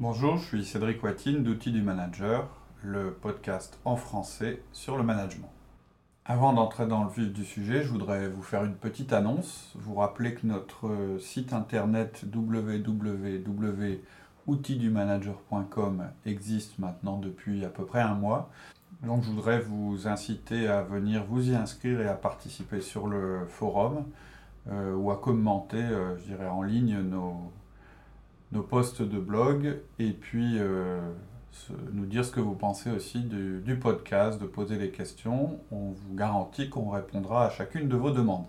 Bonjour, je suis Cédric Watine d'Outils du Manager, le podcast en français sur le management. Avant d'entrer dans le vif du sujet, je voudrais vous faire une petite annonce, vous rappeler que notre site internet www.outildumanager.com existe maintenant depuis à peu près un mois. Donc je voudrais vous inciter à venir vous y inscrire et à participer sur le forum euh, ou à commenter, euh, je dirais, en ligne nos, nos posts de blog et puis euh, nous dire ce que vous pensez aussi du, podcast, de poser des questions. On vous garantit qu'on répondra à chacune de vos demandes.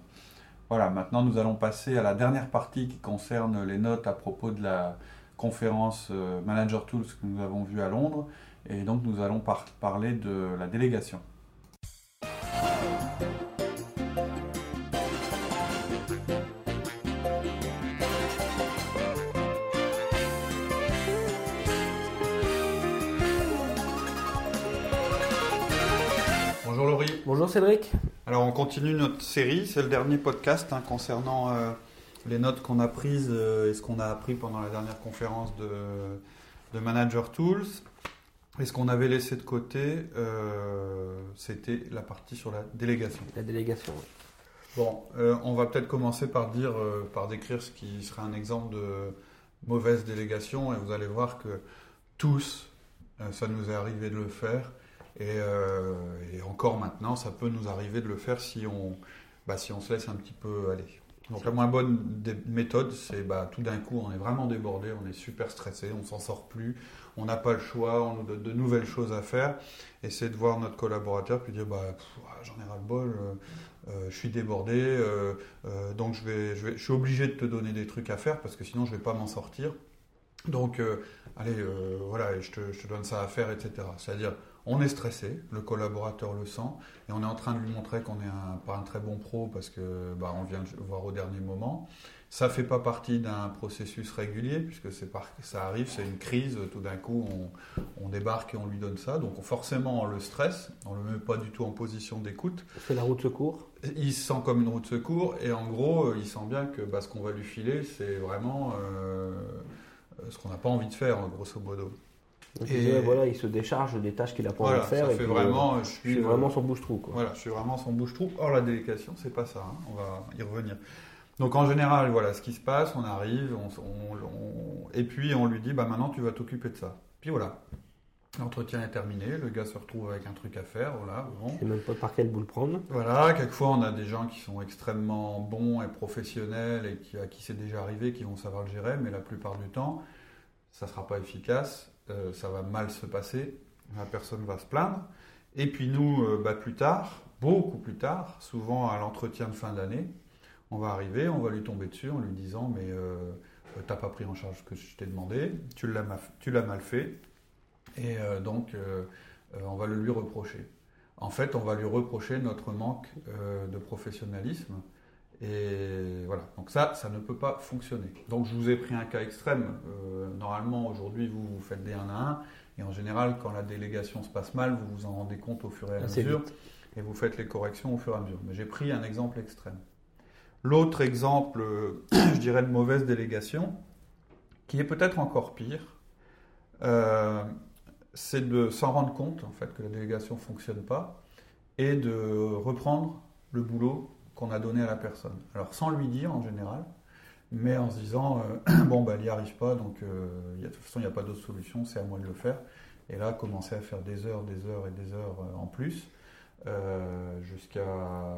Voilà, maintenant nous allons passer à la dernière partie qui concerne les notes à propos de la conférence euh, Manager Tools que nous avons vue à Londres. Et donc nous allons par parler de la délégation. Bonjour Cédric. Alors on continue notre série, c'est le dernier podcast hein, concernant euh, les notes qu'on a prises euh, et ce qu'on a appris pendant la dernière conférence de, de Manager Tools. Et ce qu'on avait laissé de côté, euh, c'était la partie sur la délégation. La délégation, oui. Bon, on va peut-être commencer par dire, par décrire ce qui serait un exemple de mauvaise délégation, et vous allez voir que tous, ça nous est arrivé de le faire, euh, et, encore maintenant, ça peut nous arriver de le faire si on, bah, si on se laisse un petit peu aller. Donc la moins bonne des méthodes, c'est bah, tout d'un coup, on est vraiment débordé, on est super stressé, on s'en sort plus, on n'a pas le choix, on nous donne de nouvelles choses à faire. Et c'est de voir notre collaborateur puis dire bah, j'en ai ras le bol, euh, euh, je suis débordé, donc je, vais, je suis obligé de te donner des trucs à faire parce que sinon je ne vais pas m'en sortir. Donc, allez, voilà, je te, je te, donne ça à faire, etc. C'est-à-dire, on est stressé, le collaborateur le sent, et on est en train de lui montrer qu'on n'est pas un très bon pro parce que bah, on vient de voir au dernier moment. Ça ne fait pas partie d'un processus régulier, puisque ça arrive, c'est une crise, tout d'un coup on, débarque et on lui donne ça. Donc forcément on le stresse, on ne le met pas du tout en position d'écoute. C'est la route de secours Il se sent comme une route de secours, et en gros il sent bien que bah, ce qu'on va lui filer, c'est vraiment euh, ce qu'on n'a pas envie de faire, grosso modo et voilà, il se décharge des tâches qu'il a pas envie de faire. et fait vraiment, euh, je suis vraiment son bouche-trou. Voilà, je suis vraiment son bouche-trou. Or, la délégation, c'est pas ça. Hein. On va y revenir. Donc, en général, voilà ce qui se passe. On arrive, on, et puis on lui dit, bah maintenant, tu vas t'occuper de ça. Puis voilà. L'entretien est terminé, le gars se retrouve avec un truc à faire, voilà. Bon. sais même pas par quel bout le prendre. Voilà, quelquefois on a des gens qui sont extrêmement bons et professionnels et qui, à qui c'est déjà arrivé, qui vont savoir le gérer, mais la plupart du temps, ça ne sera pas efficace. Euh, ça va mal se passer, la personne va se plaindre. Et puis nous, euh, bah, plus tard, beaucoup plus tard, souvent à l'entretien de fin d'année, on va arriver, on va lui tomber dessus en lui disant mais euh, t'as pas pris en charge ce que je t'ai demandé, tu l'as mal fait, et donc on va le lui reprocher. En fait, on va lui reprocher notre manque de professionnalisme et voilà, donc ça, ça ne peut pas fonctionner. Donc je vous ai pris un cas extrême. Euh, normalement, aujourd'hui, vous, vous faites des 1 à 1, et en général, quand la délégation se passe mal, vous vous en rendez compte au fur et à mesure, et vous faites les corrections au fur et à mesure. Mais j'ai pris un exemple extrême. L'autre exemple, je dirais, de mauvaise délégation, qui est peut-être encore pire, euh, c'est de s'en rendre compte, en fait, que la délégation ne fonctionne pas, et de reprendre le boulot qu'on a donné à la personne. Alors sans lui dire en général, mais en se disant euh, bon bah elle n'y arrive pas, donc euh, de toute façon il n'y a pas d'autre solution, c'est à moi de le faire. Et là commencer à faire des heures, des heures et des heures euh, en plus, jusqu'à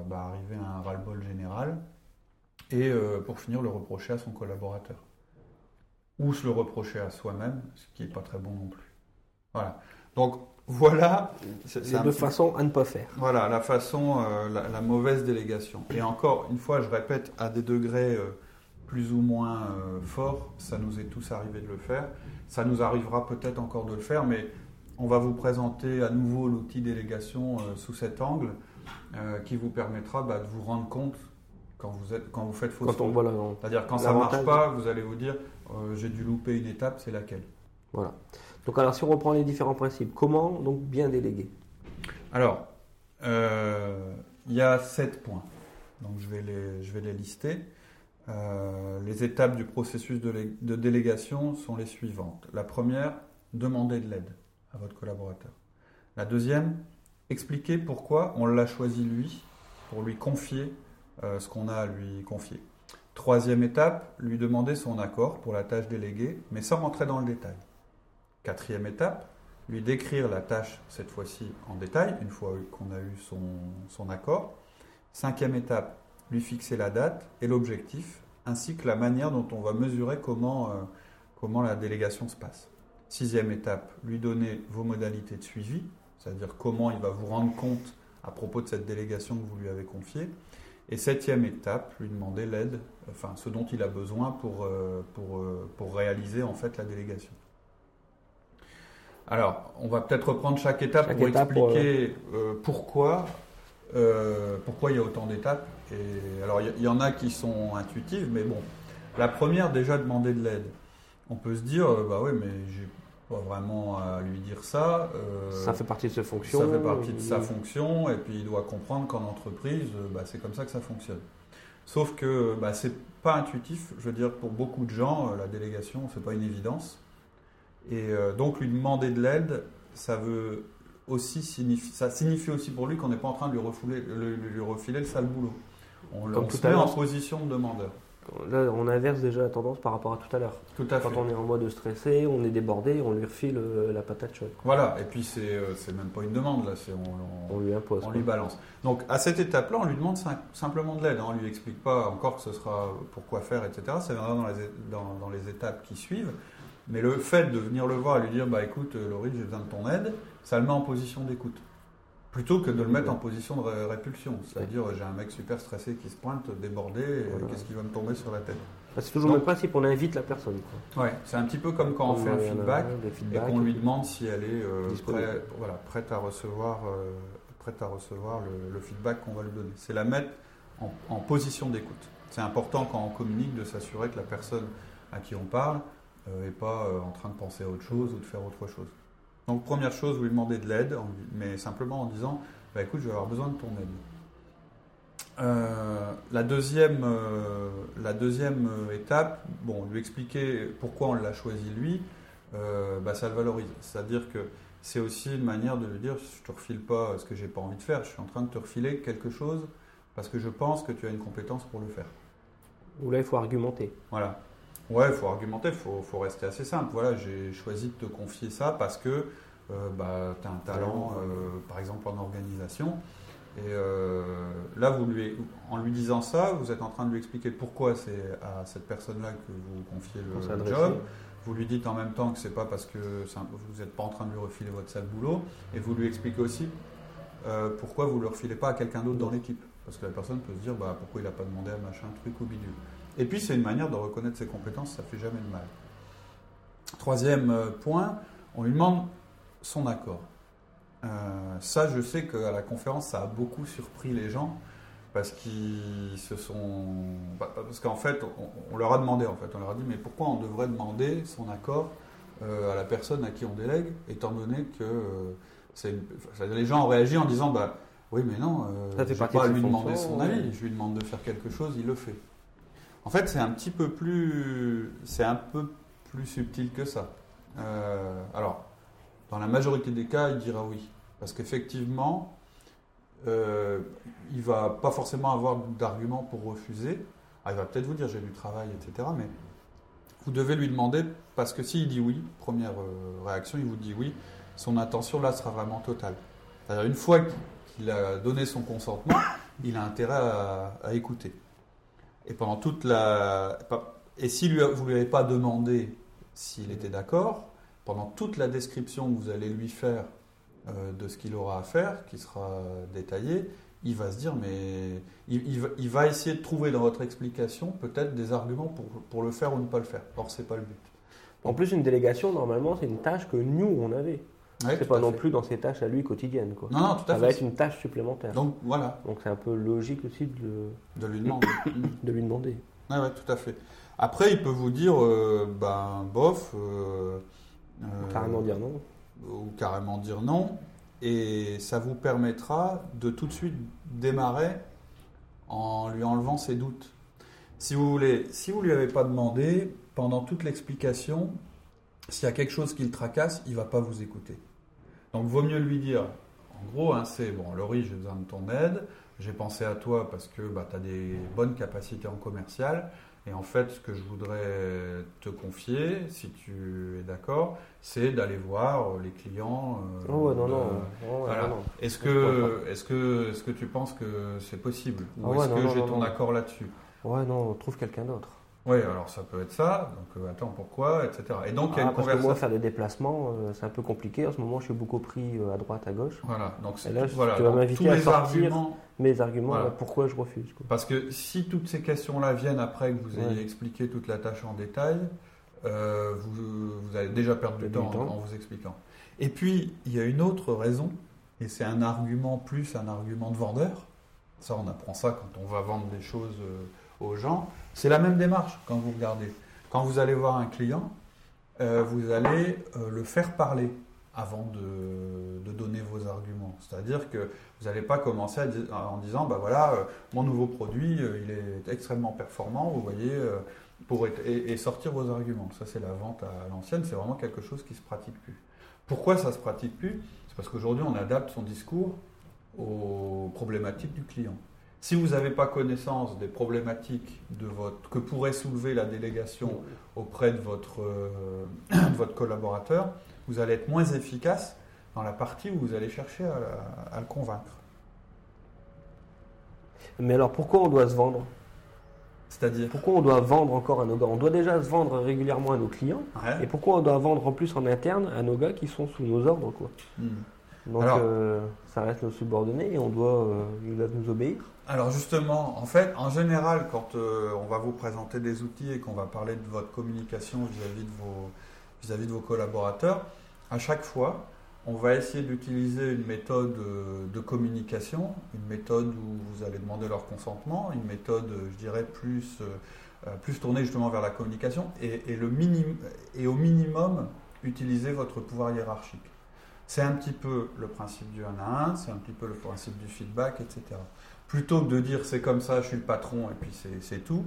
bah, arriver à un ras-le-bol général, et pour finir le reprocher à son collaborateur. Ou se le reprocher à soi-même, ce qui n'est pas très bon non plus. Voilà. Donc voilà. Les deux façons à ne pas faire. Voilà, la façon, euh, la, mauvaise délégation. Et encore une fois, je répète, à des degrés euh, plus ou moins euh, forts, ça nous est tous arrivé de le faire. Ça nous arrivera peut-être encore de le faire, mais on va vous présenter à nouveau l'outil délégation sous cet angle qui vous permettra bah, de vous rendre compte quand vous, êtes, quand vous faites fausse C'est-à-dire quand ça ne marche pas, vous allez vous dire j'ai dû louper une étape, c'est laquelle? Voilà. Donc alors si on reprend les différents principes, comment donc bien déléguer? Alors, euh, il y a sept points. Donc je vais les, lister. Euh, les étapes du processus de, de délégation sont les suivantes. La première, demander de l'aide à votre collaborateur. La deuxième, expliquer pourquoi on l'a choisi lui pour lui confier euh, ce qu'on a à lui confier. Troisième étape, lui demander son accord pour la tâche déléguée, mais sans rentrer dans le détail. Quatrième étape, lui décrire la tâche, cette fois-ci en détail, une fois qu'on a eu son, accord. Cinquième étape, lui fixer la date et l'objectif, ainsi que la manière dont on va mesurer comment, euh, comment la délégation se passe. Sixième étape, lui donner vos modalités de suivi, c'est-à-dire comment il va vous rendre compte à propos de cette délégation que vous lui avez confiée. Et septième étape, lui demander l'aide, enfin ce dont il a besoin pour, euh, euh, pour réaliser en fait la délégation. Alors, on va peut-être reprendre chaque étape pour expliquer pourquoi, pourquoi il y a autant d'étapes alors, il y, en a qui sont intuitives, mais bon. La première, déjà, demander de l'aide. On peut se dire, euh, bah oui, mais j'ai pas vraiment à lui dire ça. Euh, ça fait partie de sa fonction. Ça fait partie de sa fonction, et puis il doit comprendre qu'en entreprise, euh, bah, c'est comme ça que ça fonctionne. Sauf que bah, c'est pas intuitif. Je veux dire, pour beaucoup de gens, la délégation, c'est pas une évidence. Et donc, lui demander de l'aide, ça veut aussi ça signifie aussi pour lui qu'on n'est pas en train de lui, refouler, lui refiler le sale boulot. On, Comme tout se met en position de demandeur. Là, on inverse déjà la tendance par rapport à tout à l'heure. Tout à Quand on est en mode stressé, on est débordé, on lui refile euh, la patate chaude. Voilà, et puis c'est euh, même pas une demande, là, on, on, lui impose. On lui balance. Donc à cette étape-là, on lui demande simplement de l'aide. Hein. On lui explique pas encore que ce sera pour quoi faire, etc. Ça viendra dans les, dans, dans les étapes qui suivent. Mais le fait de venir le voir et lui dire bah écoute, euh, Laurie, j'ai besoin de ton aide, ça le met en position d'écoute plutôt que de le mettre en position de répulsion. C'est-à-dire, j'ai un mec super stressé qui se pointe, débordé, qu'est-ce qui va me tomber sur la tête? Bah, C'est toujours le principe, on invite la personne. Ouais, c'est un petit peu comme quand on, fait un feedback et qu'on lui demande si elle est euh, voilà, prête à recevoir, euh, prête à recevoir le, feedback qu'on va lui donner. C'est la mettre en, position d'écoute. C'est important quand on communique de s'assurer que la personne à qui on parle euh, pas en train de penser à autre chose ou de faire autre chose. Donc première chose, vous lui demandez de l'aide, mais simplement en disant, bah, écoute, je vais avoir besoin de ton aide. Euh, la deuxième, euh, la deuxième euh, étape, bon, lui expliquer pourquoi on l'a choisi lui, bah, ça le valorise. C'est-à-dire que c'est aussi une manière de lui dire, je te refile pas ce que j'ai pas envie de faire, je suis en train de te refiler quelque chose parce que je pense que tu as une compétence pour le faire. Ou là, il faut argumenter. Voilà. Ouais, il faut argumenter, il faut, rester assez simple. Voilà, j'ai choisi de te confier ça parce que euh, bah, tu as un talent, euh, par exemple, en organisation. Et euh, là, vous lui, en lui disant ça, vous êtes en train de lui expliquer pourquoi c'est à cette personne-là que vous confiez le job. Vous lui dites en même temps que c'est pas parce que vous n'êtes pas en train de lui refiler votre sale boulot. Et vous lui expliquez aussi pourquoi vous ne le refilez pas à quelqu'un d'autre dans l'équipe. Parce que la personne peut se dire bah, pourquoi il n'a pas demandé à machin truc ou bidule. Et puis c'est une manière de reconnaître ses compétences, ça fait jamais de mal. Troisième euh, point, on lui demande son accord. Euh, ça, je sais qu'à la conférence, ça a beaucoup surpris les gens parce qu'ils se sont, bah, parce qu'en fait, on, leur a demandé en fait, on leur a dit mais pourquoi on devrait demander son accord euh, à la personne à qui on délègue, étant donné que les gens ont réagi en disant bah oui mais non, je ne vais pas lui demander son avis, je lui demande de faire quelque chose, il le fait. En fait, c'est un petit peu plus, c'est un peu plus subtil que ça. Euh, alors, dans la majorité des cas, il dira oui, parce qu'effectivement, euh, il va pas forcément avoir d'argument pour refuser. Ah, il va peut-être vous dire j'ai du travail, etc. Mais vous devez lui demander, parce que s'il dit oui, première euh, réaction, il vous dit oui, son intention là sera vraiment totale. C'est-à-dire une fois qu'il a donné son consentement, il a intérêt à écouter. Et pendant toute la. Et si lui, vous ne lui avez pas demandé s'il était d'accord, pendant toute la description que vous allez lui faire euh, de ce qu'il aura à faire, qui sera détaillé, il va se dire, mais il, va, essayer de trouver dans votre explication peut-être des arguments pour, pour, le faire ou ne pas le faire. Or, ce n'est pas le but. En plus, une délégation, normalement, c'est une tâche que nous, on avait. Ouais, c'est pas non plus dans ses tâches à lui quotidiennes. Quoi. Non, non, tout à Ça va être une tâche supplémentaire. Donc voilà. Donc c'est un peu logique aussi de, de lui demander. de lui demander. Ouais, tout à fait. Après, il peut vous dire, euh, ben, bof. Euh, euh, carrément dire non. Ou carrément dire non. Et ça vous permettra de tout de suite démarrer en lui enlevant ses doutes. Si vous voulez, si vous lui avez pas demandé pendant toute l'explication, s'il y a quelque chose qui le tracasse, il va pas vous écouter. Donc, vaut mieux lui dire, en gros, hein, c'est bon, Laurie, j'ai besoin de ton aide. J'ai pensé à toi parce que bah, tu as des bonnes capacités en commercial. Et en fait, ce que je voudrais te confier, si tu es d'accord, c'est d'aller voir les clients. Euh, oh non, non. Est-ce que, est-ce que, est-ce que tu penses que c'est possible? Ou est-ce que j'ai ton accord là-dessus? Ouais, non, on trouve quelqu'un d'autre. Oui, alors ça peut être ça. Donc euh, attends, pourquoi, etc. Et donc il y a ah, une parce que moi, faire des déplacements, euh, c'est un peu compliqué. En ce moment, je suis beaucoup pris à droite, à gauche. Voilà. Donc c'est là, voilà, tu vas m'inviter à sortir mes arguments. pourquoi je refuse Parce que si toutes ces questions-là viennent après que vous ayez expliqué toute la tâche en détail, euh, vous, vous, allez déjà perdre du temps, en vous expliquant. Et puis il y a une autre raison, et c'est un argument plus un argument de vendeur. Ça, on apprend ça quand on va vendre des choses aux gens. C'est la même démarche quand vous regardez. Quand vous allez voir un client, euh, vous allez euh, le faire parler avant de, donner vos arguments. C'est-à-dire que vous n'allez pas commencer en disant, bah voilà, euh, mon nouveau produit, il est extrêmement performant, vous voyez, pour et, sortir vos arguments. Ça, c'est la vente à l'ancienne, c'est vraiment quelque chose qui se pratique plus. Pourquoi ça se pratique plus? C'est parce qu'aujourd'hui, on adapte son discours aux problématiques du client. Si vous n'avez pas connaissance des problématiques de votre, que pourrait soulever la délégation auprès de votre, euh, votre collaborateur, vous allez être moins efficace dans la partie où vous allez chercher à, le convaincre. Mais alors pourquoi on doit se vendre? C'est-à-dire? Pourquoi on doit vendre encore à nos gars? On doit déjà se vendre régulièrement à nos clients. Et pourquoi on doit vendre en plus en interne à nos gars qui sont sous nos ordres quoi? Hmm. Donc euh, ça reste nos subordonnés et on doit, euh, nous obéir. Alors justement, en fait, en général, quand euh, on va vous présenter des outils et qu'on va parler de votre communication vis-à-vis de, vos, vis-à-vis de vos collaborateurs, à chaque fois, on va essayer d'utiliser une méthode de communication, une méthode où vous allez demander leur consentement, une méthode, je dirais, plus, plus tournée justement vers la communication et, et, le et au minimum, utiliser votre pouvoir hiérarchique. C'est un petit peu le principe du 1 à 1, c'est un petit peu le principe du feedback, etc. Plutôt que de dire c'est comme ça, je suis le patron et puis c'est tout,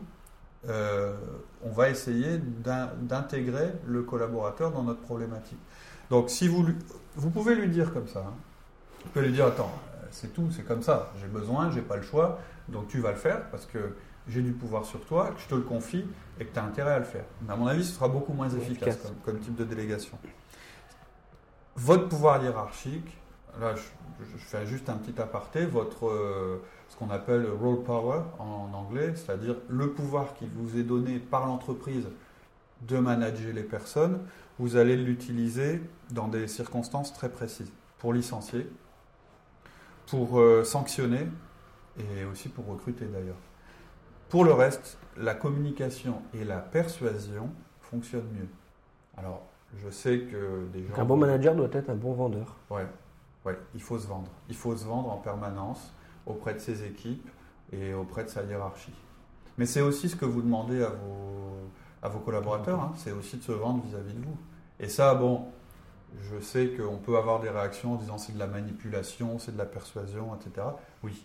euh, on va essayer d'intégrer le collaborateur dans notre problématique. Donc si vous, vous pouvez lui dire comme ça, hein. vous pouvez lui dire attends, c'est tout, c'est comme ça, j'ai besoin, j'ai pas le choix, donc tu vas le faire parce que j'ai du pouvoir sur toi, que je te le confie et que tu as intérêt à le faire. Mais à mon avis, ce sera beaucoup moins efficace comme type de délégation. Votre pouvoir hiérarchique, là je, fais juste un petit aparté, votre, euh, ce qu'on appelle role power en, anglais, c'est-à-dire le pouvoir qui vous est donné par l'entreprise de manager les personnes, vous allez l'utiliser dans des circonstances très précises, pour licencier, pour euh, sanctionner et aussi pour recruter d'ailleurs. Pour le reste, la communication et la persuasion fonctionnent mieux. Alors, je sais que des gens. Un bon manager doit être un bon vendeur. Ouais, ouais, il faut se vendre. Il faut se vendre en permanence auprès de ses équipes et auprès de sa hiérarchie. Mais c'est aussi ce que vous demandez à vos, à vos collaborateurs, hein. c'est aussi de se vendre vis-à-vis de vous. Et ça, bon, je sais qu'on peut avoir des réactions en disant c'est de la manipulation, c'est de la persuasion, etc. Oui.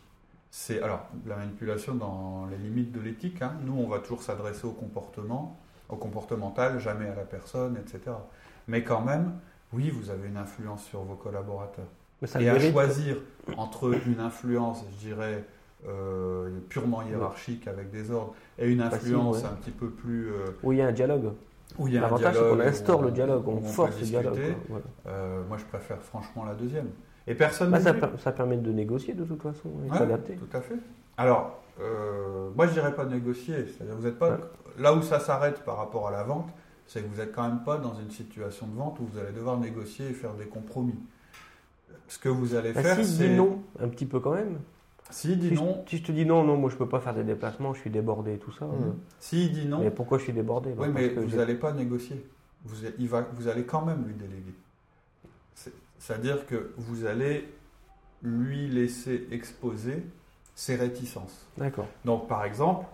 C'est alors la manipulation dans les limites de l'éthique. Hein. Nous, on va toujours s'adresser au comportement, au comportemental, jamais à la personne, etc. Mais quand même, oui, vous avez une influence sur vos collaborateurs. et à choisir entre une influence, je dirais, euh, purement hiérarchique avec des ordres et une influence un petit peu plus. Euh, où il y a un dialogue. Où il y a L'avantage, c'est qu'on instaure le dialogue, on, force le dialogue. Euh, moi, je préfère franchement la deuxième. Et personne. Bah, ça, ça, permet de négocier de toute façon, et s'adapter. Tout à fait. Alors, moi, je dirais pas négocier. C'est-à-dire, vous n'êtes pas là où ça s'arrête par rapport à la vente c'est que vous n'êtes quand même pas dans une situation de vente où vous allez devoir négocier et faire des compromis. Ce que vous allez bah, faire, si c'est. non, un petit peu quand même. Si dit non. Si je te dis non, non, moi je peux pas faire des déplacements, je suis débordé et tout ça. Mhm. Si il dit non. Mais pourquoi je suis débordé Oui, mais vous n'allez pas négocier. Vous, il va, vous allez quand même lui déléguer. C'est-à-dire que vous allez lui laisser exposer ses réticences. D'accord. Donc par exemple,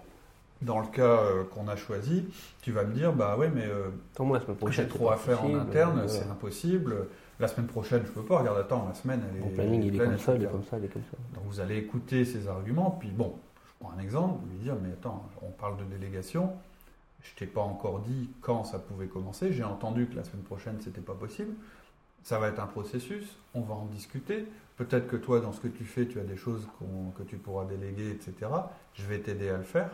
dans le cas euh, qu'on a choisi, tu vas me dire, bah ouais, mais euh, j'ai trop à faire en interne, euh, c'est impossible. La semaine prochaine, je peux pas. Regarde, attends, la semaine, elle est. Planning, il est comme ça, il est comme ça, il est comme ça. Donc vous allez écouter ces arguments, puis bon, je prends un exemple, lui dire, mais attends, on parle de délégation, je t'ai pas encore dit quand ça pouvait commencer, j'ai entendu que la semaine prochaine, c'était pas possible. Ça va être un processus, on va en discuter. Peut-être que toi, dans ce que tu fais, tu as des choses que tu pourras déléguer, etc. Je vais t'aider à le faire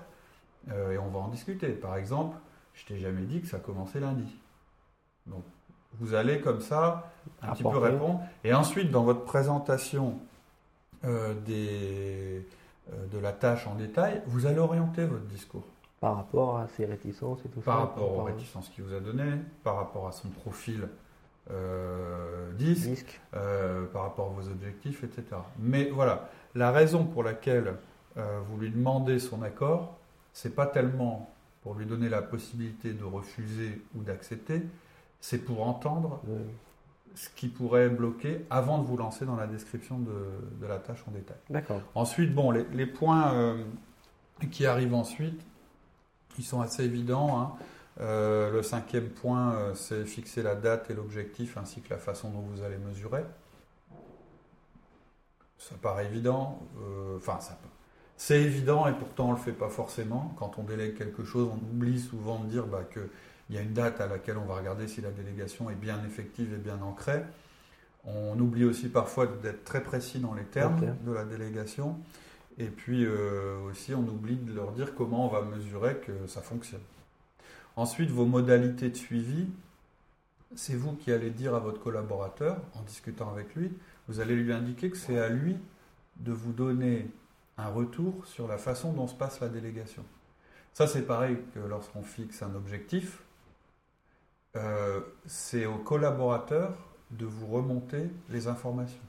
et on va en discuter. Par exemple, je t'ai jamais dit que ça commençait lundi. Donc, vous allez comme ça un petit peu répondre. Et ensuite, dans votre présentation euh, des, euh, de la tâche en détail, vous allez orienter votre discours. Par rapport à ses réticences et tout ça Par rapport aux réticences qu'il vous a données, par rapport à son profil euh, disque, euh, par rapport à vos objectifs, etc. Mais voilà, la raison pour laquelle vous lui demandez son accord, c'est pas tellement pour lui donner la possibilité de refuser ou d'accepter, c'est pour entendre ce qui pourrait bloquer avant de vous lancer dans la description de, la tâche en détail. D'accord. Ensuite, bon, les, points euh, qui arrivent ensuite, ils sont assez évidents. Hein. Euh, le cinquième point, euh, c'est fixer la date et l'objectif ainsi que la façon dont vous allez mesurer. Ça paraît évident. Enfin, ça C'est évident et pourtant on ne le fait pas forcément. Quand on délègue quelque chose, on oublie souvent de dire bah, que il y a une date à laquelle on va regarder si la délégation est bien effective et bien ancrée. On oublie aussi parfois d'être très précis dans les termes de la délégation. Et puis euh, aussi, on oublie de leur dire comment on va mesurer que ça fonctionne. Ensuite, vos modalités de suivi, c'est vous qui allez dire à votre collaborateur, en discutant avec lui, vous allez lui indiquer que c'est à lui de vous donner un retour sur la façon dont se passe la délégation. Ça, c'est pareil que lorsqu'on fixe un objectif, euh, c'est aux collaborateurs de vous remonter les informations.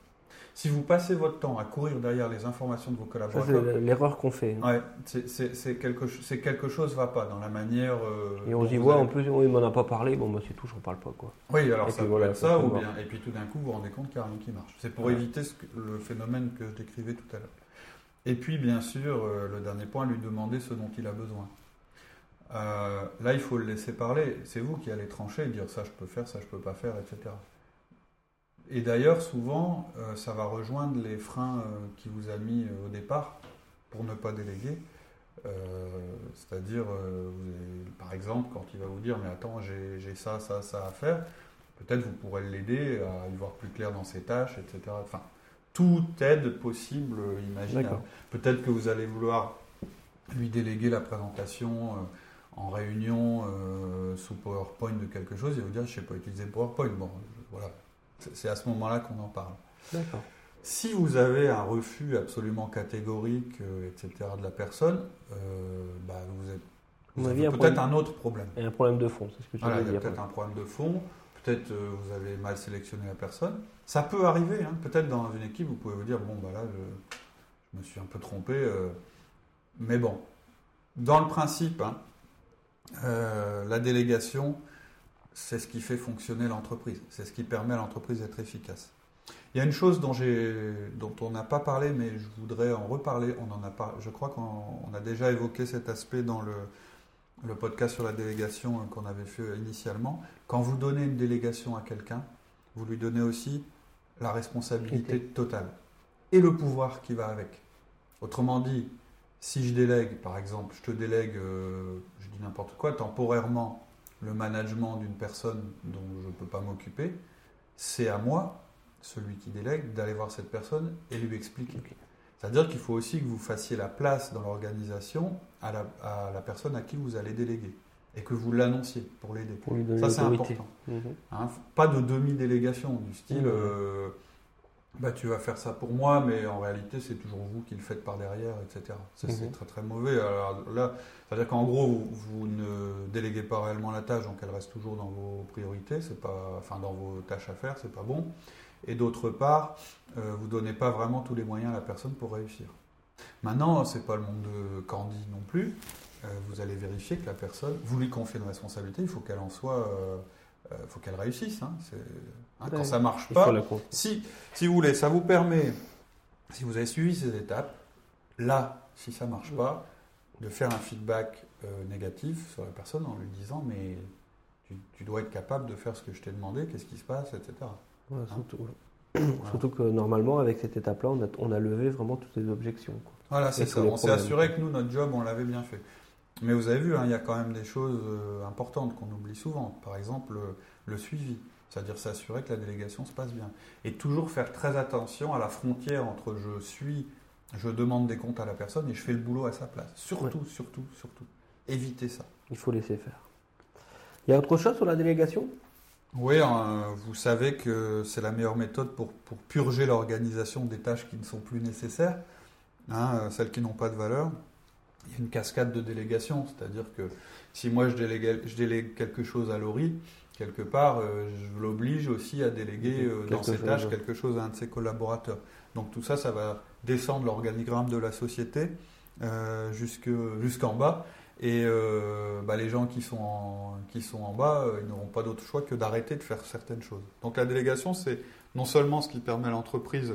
Si vous passez votre temps à courir derrière les informations de vos collaborateurs. C'est l'erreur qu'on fait. Ouais, c'est quelque, quelque chose ne va pas dans la manière. Euh, et on y voit, en plus, oui, il m'en a pas parlé, bon, moi c'est tout, je parle pas. Quoi. Oui, alors ça peut être ça, ou bien. Et puis tout d'un coup, vous vous rendez compte qu'il n'y a rien qui marche. C'est pour éviter ce le phénomène que je décrivais tout à l'heure. Et puis, bien sûr, euh, le dernier point, lui demander ce dont il a besoin. Euh, là, il faut le laisser parler. C'est vous qui allez trancher et dire ça je peux faire, ça je peux pas faire, etc. Et d'ailleurs, souvent, euh, ça va rejoindre les freins euh, qui vous a mis au départ pour ne pas déléguer. C'est-à-dire, par exemple, quand il va vous dire mais attends, j'ai ça, ça, ça à faire, peut-être vous pourrez l'aider à y voir plus clair dans ses tâches, etc. Enfin, toute aide possible, imaginable. Peut-être que vous allez vouloir lui déléguer la présentation en réunion euh, sous PowerPoint de quelque chose, va vous dire je ne sais pas utiliser PowerPoint. Bon, voilà, c'est à ce moment-là qu'on en parle. D'accord. Si vous avez un refus absolument catégorique, euh, etc., de la personne, euh, bah, vous êtes vous avez peut-être un autre problème. Et un problème de fond, c'est ce que tu voilà, Il y a peut-être un problème de fond, peut-être vous avez mal sélectionné la personne. Ça peut arriver, hein. peut-être dans une équipe, vous pouvez vous dire, bon, bah là, je, me suis un peu trompé. mais bon, dans le principe, hein, euh, la délégation, c'est ce qui fait fonctionner l'entreprise. C'est ce qui permet à l'entreprise d'être efficace. Il y a une chose dont, dont on n'a pas parlé, mais je voudrais en reparler. On en a pas, je crois qu'on a déjà évoqué cet aspect dans le, le podcast sur la délégation qu'on avait fait initialement. Quand vous donnez une délégation à quelqu'un, vous lui donnez aussi la responsabilité totale et le pouvoir qui va avec. Autrement dit, si je délègue, par exemple, je te délègue, euh, je dis n'importe quoi, temporairement, le management d'une personne dont je ne peux pas m'occuper, c'est à moi, celui qui délègue, d'aller voir cette personne et lui expliquer. C'est-à-dire qu'il faut aussi que vous fassiez la place dans l'organisation à la, personne à qui vous allez déléguer et que vous l'annonciez pour l'aider. Ça, c'est important. Mhm. Hein, pas de demi-délégation, du style. Mhm. Euh, bah, tu vas faire ça pour moi, mais en réalité, c'est toujours vous qui le faites par derrière, etc. C'est mhm. très très mauvais. Alors là, c'est-à-dire qu'en gros, vous, ne déléguez pas réellement la tâche, donc elle reste toujours dans vos priorités, c'est pas, enfin dans vos tâches à faire, c'est pas bon. Et d'autre part, euh, vous donnez pas vraiment tous les moyens à la personne pour réussir. Maintenant, c'est pas le monde de Candy non plus. Euh, vous allez vérifier que la personne, vous lui confiez une responsabilité, il faut qu'elle en soit. Euh, il euh, faut qu'elle réussisse. Hein. Hein, quand ça marche pas, si, si vous voulez, ça vous permet, si vous avez suivi ces étapes, là, si ça marche pas, de faire un feedback négatif sur la personne en lui disant mais tu, dois être capable de faire ce que je t'ai demandé, qu'est-ce qui se passe, etc. Hein surtout, que normalement, avec cette étape-là, on a, on a, levé vraiment toutes les objections. Voilà, c'est ça. On s'est assuré que nous, notre job, on l'avait bien fait. Mais vous avez vu, hein, il y a quand même des choses euh, importantes qu'on oublie souvent. Par exemple, le, suivi. C'est-à-dire s'assurer que la délégation se passe bien. Et toujours faire très attention à la frontière entre je suis, je demande des comptes à la personne et je fais le boulot à sa place. Surtout, surtout, surtout. Évitez ça. Il faut laisser faire. Il y a autre chose sur la délégation? Oui, hein, vous savez que c'est la meilleure méthode pour, pour purger l'organisation des tâches qui ne sont plus nécessaires, hein, celles qui n'ont pas de valeur il y a une cascade de délégation. C'est-à-dire que si moi je délègue, je délègue quelque chose à Laurie, quelque part, euh, je l'oblige aussi à déléguer euh, dans ses tâches quelque chose à un de ses collaborateurs. Donc tout ça, ça va descendre l'organigramme de la société euh, jusqu'en bas. Et bah, les gens qui sont en, qui sont en bas, ils n'auront pas d'autre choix que d'arrêter de faire certaines choses. Donc la délégation, c'est non seulement ce qui permet à l'entreprise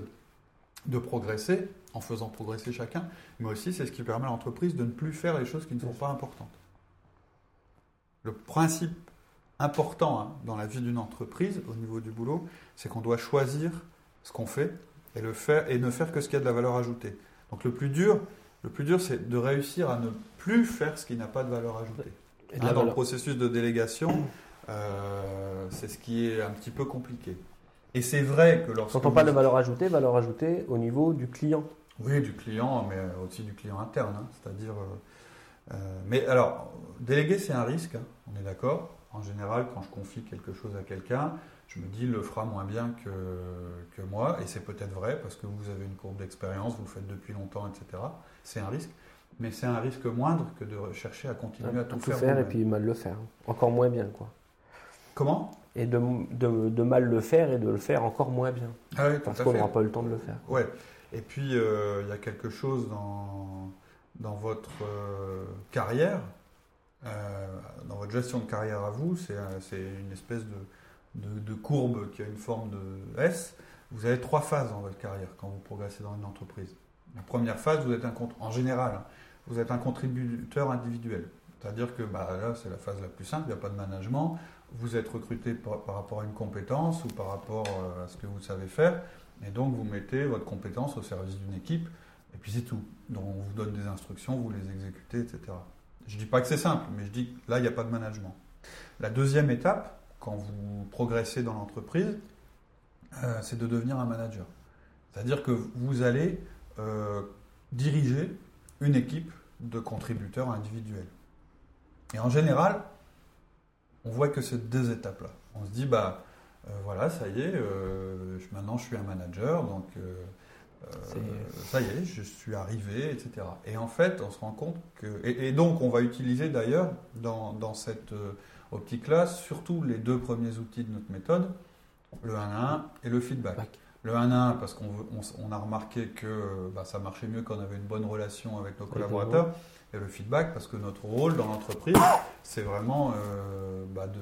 de progresser, en faisant progresser chacun, mais aussi c'est ce qui permet à l'entreprise de ne plus faire les choses qui ne sont pas importantes. Le principe important hein, dans la vie d'une entreprise, au niveau du boulot, c'est qu'on doit choisir ce qu'on fait et, le faire, et ne faire que ce qui a de la valeur ajoutée. Donc le plus dur, le plus dur, c'est de réussir à ne plus faire ce qui n'a pas de valeur ajoutée. Et hein, dans le processus de délégation, euh, c'est ce qui est un petit peu compliqué. Et c'est vrai que lorsque. Quand on parle de valeur ajoutée, valeur ajoutée au niveau du client. Oui, du client, mais aussi du client interne. Hein. C'est-à-dire. Euh, euh, mais alors, déléguer, c'est un risque, hein. on est d'accord. En général, quand je confie quelque chose à quelqu'un, je me dis, il le fera moins bien que, que moi. Et c'est peut-être vrai, parce que vous avez une courbe d'expérience, vous le faites depuis longtemps, etc. C'est un risque. Mais c'est un risque moindre que de chercher à continuer à, tout, faire. faire et puis mal le faire. Encore moins bien, quoi. Comment? Et de, de, mal le faire et de le faire encore moins bien. Ah oui, parce qu'on n'aura pas eu le temps de le faire. Ouais. Et puis, euh, il y a quelque chose dans, dans votre euh, carrière, euh, dans votre gestion de carrière à vous, c'est une espèce de, de, courbe qui a une forme de S. Vous avez trois phases dans votre carrière quand vous progressez dans une entreprise. La première phase, vous êtes un en général, hein, vous êtes un contributeur individuel. C'est-à-dire que bah, là, c'est la phase la plus simple, il n'y a pas de management. Vous êtes recruté par, par, rapport à une compétence ou par rapport à ce que vous savez faire. Et donc, vous mettez votre compétence au service d'une équipe, et puis c'est tout. Donc, on vous donne des instructions, vous les exécutez, etc. Je ne dis pas que c'est simple, mais je dis que là, il n'y a pas de management. La deuxième étape, quand vous progressez dans l'entreprise, euh, c'est de devenir un manager. C'est-à-dire que vous allez euh, diriger une équipe de contributeurs individuels. Et en général, on voit que c'est deux étapes-là. On se dit, bah, euh, voilà, ça y est, maintenant je suis un manager, donc ça y est, je suis arrivé, etc. Et en fait, on se rend compte que. Et, donc, on va utiliser d'ailleurs dans, dans, cette optique-là, surtout les deux premiers outils de notre méthode, le 1 à 1 et le feedback. Le 1 à 1, parce qu'on on, a remarqué que bah, ça marchait mieux quand on avait une bonne relation avec nos collaborateurs. Et le feedback, parce que notre rôle dans l'entreprise, c'est vraiment bah, de,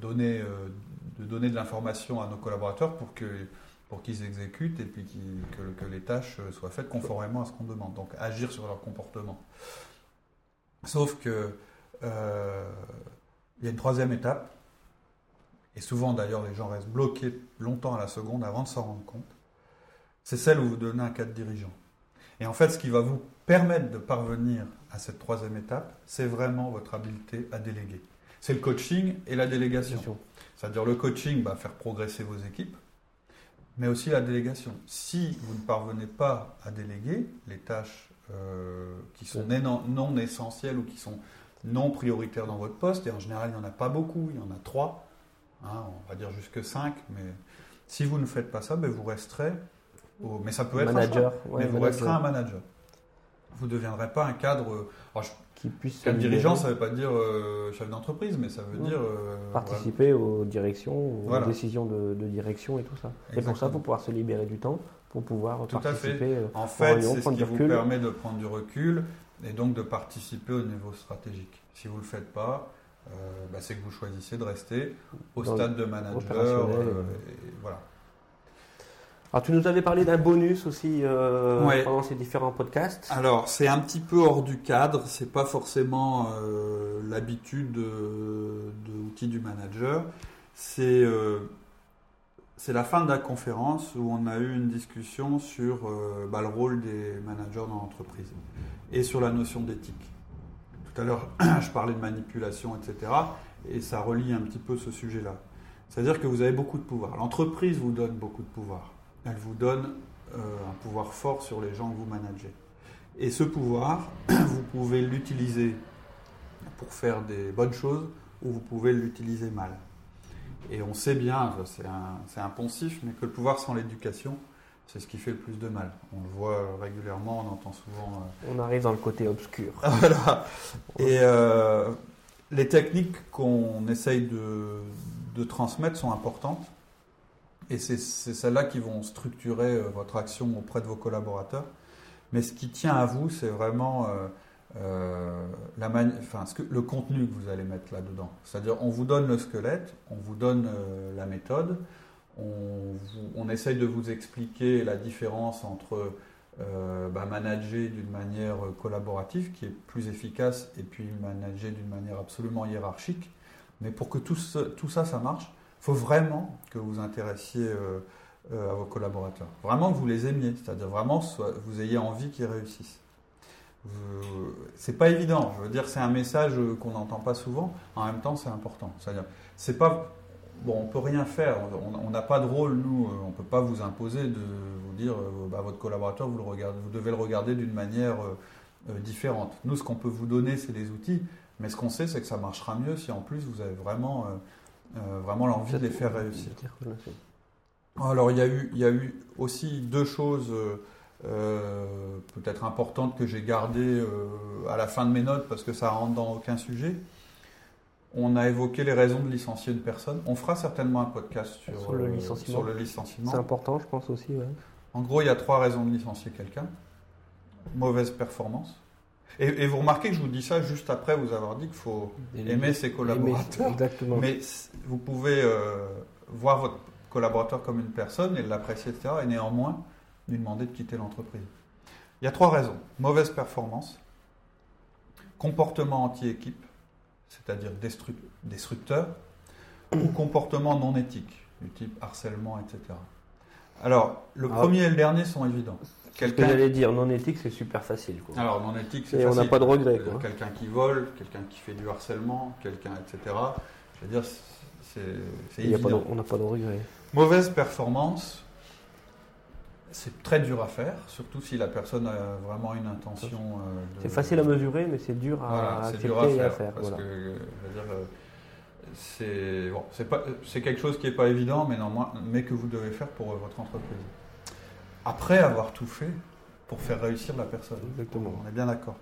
donner, euh, de donner de l'information à nos collaborateurs pour que pour qu'ils exécutent et puis que, que, les tâches soient faites conformément à ce qu'on demande. Donc agir sur leur comportement. Sauf que euh, il y a une troisième étape, et souvent d'ailleurs les gens restent bloqués longtemps à la seconde avant de s'en rendre compte, c'est celle où vous donnez un cadre dirigeant. Et en fait, ce qui va vous permettre de parvenir à cette troisième étape, c'est vraiment votre habileté à déléguer c'est le coaching et la délégation. C'est-à-dire le coaching, va faire progresser vos équipes, mais aussi la délégation. Si vous ne parvenez pas à déléguer les tâches euh, qui sont non, essentielles ou qui sont non prioritaires dans votre poste, et en général il n'y en a pas beaucoup, il y en a trois, hein, on va dire jusque cinq, mais si vous ne faites pas ça, ben vous resterez, au, mais ça peut être manager, un mais vous resterez un manager. Vous ne deviendrez pas un cadre qui puisse. Quel dirigeant, ça ne veut pas dire euh, chef d'entreprise, mais ça veut dire. Euh, Participer aux directions, aux décisions de, direction et tout ça. Et pour ça, pour pouvoir se libérer du temps, pour pouvoir tout participer. À fait. Euh, en fait, c'est ce qui vous permet de prendre du recul et donc de participer au niveau stratégique. Si vous ne le faites pas, bah, c'est que vous choisissez de rester au stade de manager. voilà. Alors, tu nous avais parlé d'un bonus aussi euh, pendant ces différents podcasts. Alors, c'est un petit peu hors du cadre. C'est pas forcément euh, l'habitude de, l'outil du manager. C'est euh, c'est la fin de la conférence où on a eu une discussion sur euh, bah, le rôle des managers dans l'entreprise et sur la notion d'éthique. Tout à l'heure, je parlais de manipulation, etc. Et ça relie un petit peu ce sujet-là. C'est-à-dire que vous avez beaucoup de pouvoir. L'entreprise vous donne beaucoup de pouvoir. Elle vous donne euh, un pouvoir fort sur les gens que vous managez. Et ce pouvoir, vous pouvez l'utiliser pour faire des bonnes choses ou vous pouvez l'utiliser mal. Et on sait bien, c'est un, poncif, mais que le pouvoir sans l'éducation, c'est ce qui fait le plus de mal. On le voit régulièrement, on entend souvent. Euh, on arrive dans le côté obscur. voilà. Et euh, les techniques qu'on essaye de, de, transmettre sont importantes. Et c'est celles-là qui vont structurer euh, votre action auprès de vos collaborateurs. Mais ce qui tient à vous, c'est vraiment euh, la enfin, ce que, le contenu que vous allez mettre là-dedans. C'est-à-dire, on vous donne le squelette, on vous donne la méthode, on, essaye de vous expliquer la différence entre euh, bah, manager d'une manière collaborative, qui est plus efficace, et puis manager d'une manière absolument hiérarchique. Mais pour que tout, ça, ça marche, il faut vraiment que vous intéressiez à vos collaborateurs. Vraiment que vous les aimiez, c'est-à-dire vraiment que vous ayez envie qu'ils réussissent c'est pas évident. Je veux dire, c'est un message qu'on n'entend pas souvent. En même temps, c'est important. C'est-à-dire, c'est pas bon, on peut rien faire. On n'a pas de rôle nous. On peut pas vous imposer de vous dire, euh, bah, votre collaborateur, vous le regardez, vous devez le regarder d'une manière euh, euh, différente. Nous, ce qu'on peut vous donner, c'est des outils. Mais ce qu'on sait, c'est que ça marchera mieux si en plus vous avez vraiment, vraiment l'envie de les faire réussir. Alors, il y a eu, il y a eu aussi deux choses. Peut-être importante que j'ai gardée euh, à la fin de mes notes parce que ça rentre dans aucun sujet. On a évoqué les raisons de licencier une personne. On fera certainement un podcast sur, le, euh, licenciement. C'est important, je pense aussi. En gros, il y a trois raisons de licencier quelqu'un. Mauvaise performance. Et, vous remarquez que je vous dis ça juste après vous avoir dit qu'il faut aimer ses collaborateurs. exactement. Mais vous pouvez voir votre collaborateur comme une personne et l'apprécier, etc. Et néanmoins, lui demander de quitter l'entreprise. Il y a trois raisons. Mauvaise performance, comportement anti-équipe, c'est-à-dire destructeur, ou comportement non éthique, du type harcèlement, etc. Alors, le ah. premier et le dernier sont évidents. Ce que j'allais dire, non éthique, c'est super facile. Alors, non éthique, c'est facile. on n'a pas de regret. Euh, quelqu'un qui vole, quelqu'un qui fait du harcèlement, quelqu'un, etc. Je veux dire, c'est, évident. on n'a pas de regret. Mauvaise performance, c'est très dur à faire, surtout si la personne a vraiment une intention. Euh, c'est facile à mesurer, mais c'est dur à accepter et à faire. Parce que, euh, c'est quelque chose qui n'est pas évident, mais, mais que vous devez faire pour euh, votre entreprise. Après avoir tout fait pour faire réussir la personne. Exactement. On est bien d'accord.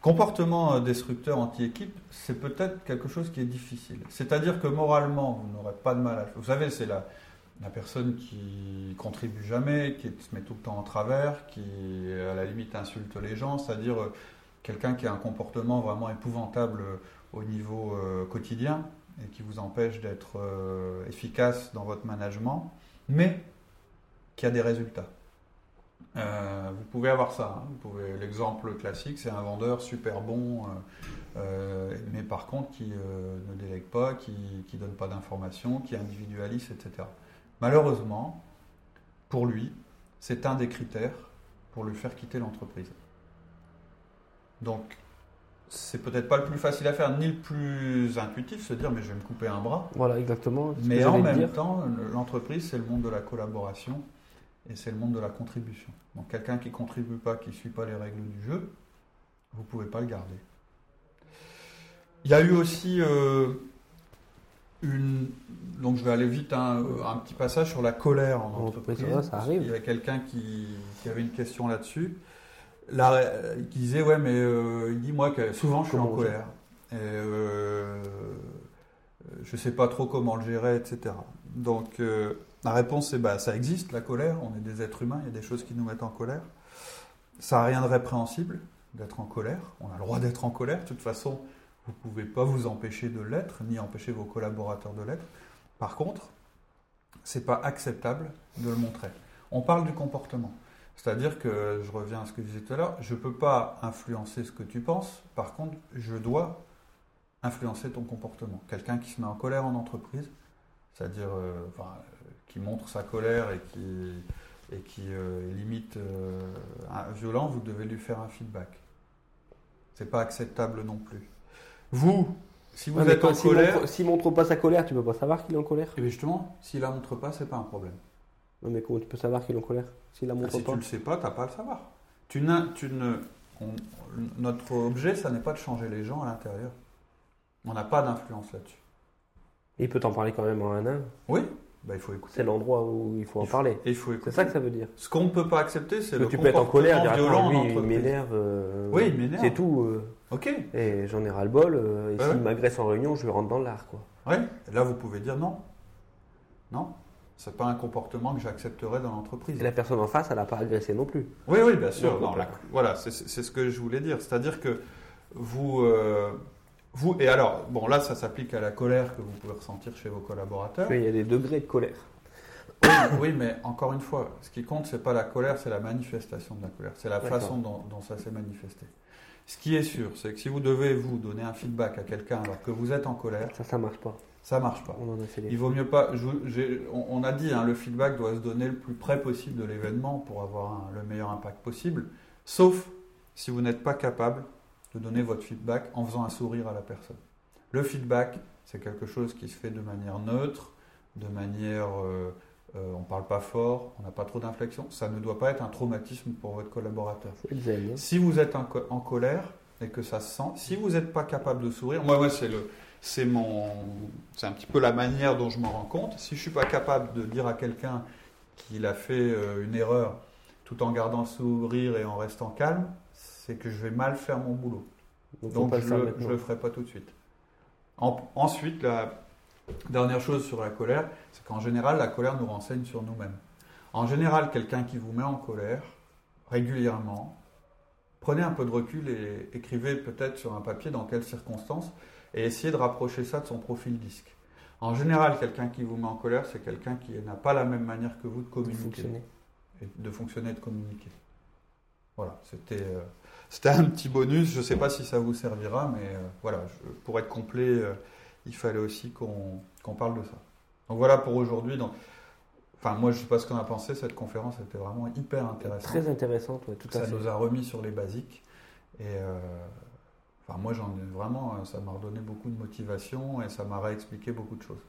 Comportement destructeur anti-équipe, c'est peut-être quelque chose qui est difficile. C'est-à-dire que moralement, vous n'aurez pas de mal à Vous savez, c'est la, la personne qui contribue jamais, qui se met tout le temps en travers, qui à la limite insulte les gens, c'est-à-dire euh, quelqu'un qui a un comportement vraiment épouvantable euh, au niveau euh, quotidien et qui vous empêche d'être efficace dans votre management, mais qui a des résultats. vous pouvez avoir ça. Hein. L'exemple classique, c'est un vendeur super bon, mais par contre qui ne délègue pas, qui ne donne pas d'informations, qui est individualiste, etc. Malheureusement, pour lui, c'est un des critères pour lui faire quitter l'entreprise. Donc, c'est peut-être pas le plus facile à faire, ni le plus intuitif, se dire mais je vais me couper un bras. Voilà, exactement. Mais en même temps, l'entreprise, c'est le monde de la collaboration et c'est le monde de la contribution. Donc, quelqu'un qui ne contribue pas, qui ne suit pas les règles du jeu, vous ne pouvez pas le garder. Il y a eu aussi euh, donc je vais aller vite, hein, un petit passage sur la colère en entreprise. Ça, arrive. Il y avait quelqu'un qui, avait une question là-dessus. Là, qui disait, ouais, mais euh, il dit, moi, que souvent je suis en colère. Et, euh, je ne sais pas trop comment le gérer, etc. Donc euh, la réponse, c'est, bah, ça existe, la colère. On est des êtres humains, il y a des choses qui nous mettent en colère. Ça n'a rien de répréhensible d'être en colère. On a le droit d'être en colère. De toute façon, vous ne pouvez pas vous empêcher de l'être, ni empêcher vos collaborateurs de l'être. Par contre, ce n'est pas acceptable de le montrer. On parle du comportement. C'est-à-dire que, je reviens à ce que je disais tout à l'heure, je ne peux pas influencer ce que tu penses, par contre, je dois influencer ton comportement. Quelqu'un qui se met en colère en entreprise, c'est-à-dire qui montre sa colère et qui, et qui est limite violent, vous devez lui faire un feedback. C'est pas acceptable non plus. Vous, si vous êtes en colère. S'il montre, montre pas sa colère, tu peux pas savoir qu'il est en colère. Et justement, s'il la montre pas, c'est pas un problème. Non, mais comment tu peux savoir qu'il est en colère S'il la montre ah, si pas. Si tu le sais pas, t'as pas à le savoir. Tu, tu ne, notre objet, ça n'est pas de changer les gens à l'intérieur. On n'a pas d'influence là-dessus. Il peut t'en parler quand même en un an. Oui, bah, il faut écouter. C'est l'endroit où il faut en parler. il faut C'est ça que ça veut dire. Ce qu'on ne peut pas accepter, c'est le tu peux être en colère, violent lui, il m'énerve. Euh, oui, il m'énerve. C'est tout. Euh. ok. Et j'en ai ras le bol. Euh, et s'il m'agresse en réunion, je lui rentre dans l'art, quoi. Oui. Là, vous pouvez dire non. Non. C'est pas un comportement que j'accepterais dans l'entreprise. Et la personne en face, elle n'a pas agressé non plus. Oui, oui, bien sûr. voilà, c'est ce que je voulais dire. C'est-à-dire que vous, vous, et alors, bon, là, ça s'applique à la colère que vous pouvez ressentir chez vos collaborateurs. il y a des degrés de colère. Oui, mais encore une fois, ce qui compte, c'est pas la colère, c'est la manifestation de la colère. C'est la façon dont, ça s'est manifesté. Ce qui est sûr, c'est que si vous devez vous donner un feedback à quelqu'un alors que vous êtes en colère, ça, ça marche pas. Ça marche pas. On Il vaut mieux pas. on, a dit, hein, le feedback doit se donner le plus près possible de l'événement pour avoir le meilleur impact possible. Sauf si vous n'êtes pas capable de donner votre feedback en faisant un sourire à la personne. Le feedback, c'est quelque chose qui se fait de manière neutre, de manière... Euh, euh, on ne parle pas fort, on n'a pas trop d'inflexion. Ça ne doit pas être un traumatisme pour votre collaborateur. Si vous êtes en, colère et que ça se sent, si vous n'êtes pas capable de sourire, moi, c'est le... C'est mon, c'est un petit peu la manière dont je m'en rends compte. Si je suis pas capable de dire à quelqu'un qu'il a fait euh, une erreur, tout en gardant le sourire et en restant calme, c'est que je vais mal faire mon boulot. Donc, je ne le, ferai pas tout de suite. ensuite, la dernière chose sur la colère, c'est qu'en général, la colère nous renseigne sur nous-mêmes. En général, quelqu'un qui vous met en colère régulièrement, prenez un peu de recul et écrivez peut-être sur un papier dans quelles circonstances et essayez de rapprocher ça de son profil disque. En général, quelqu'un qui vous met en colère, c'est quelqu'un qui n'a pas la même manière que vous de communiquer. De fonctionner. Et de fonctionner et de communiquer. Voilà, c'était euh, c'était un petit bonus. Je ne sais pas si ça vous servira, mais euh, voilà, pour être complet, euh, il fallait aussi qu'on parle de ça. Donc voilà pour aujourd'hui. Enfin, moi, je ne sais pas ce qu'on a pensé. Cette conférence était vraiment hyper intéressante. Très intéressante, tout à fait. Ça nous a remis sur les basiques. Et enfin, moi, j'en ai vraiment, ça m'a redonné beaucoup de motivation et ça m'a réexpliqué beaucoup de choses.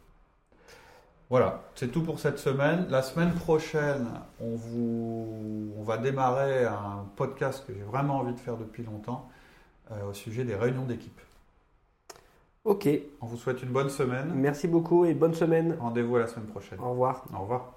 Voilà, c'est tout pour cette semaine. La semaine prochaine, on, vous, on va démarrer un podcast que j'ai vraiment envie de faire depuis longtemps euh, au sujet des réunions d'équipe. Ok. On vous souhaite une bonne semaine. Merci beaucoup et bonne semaine. Rendez-vous à la semaine prochaine. Au revoir. Au revoir.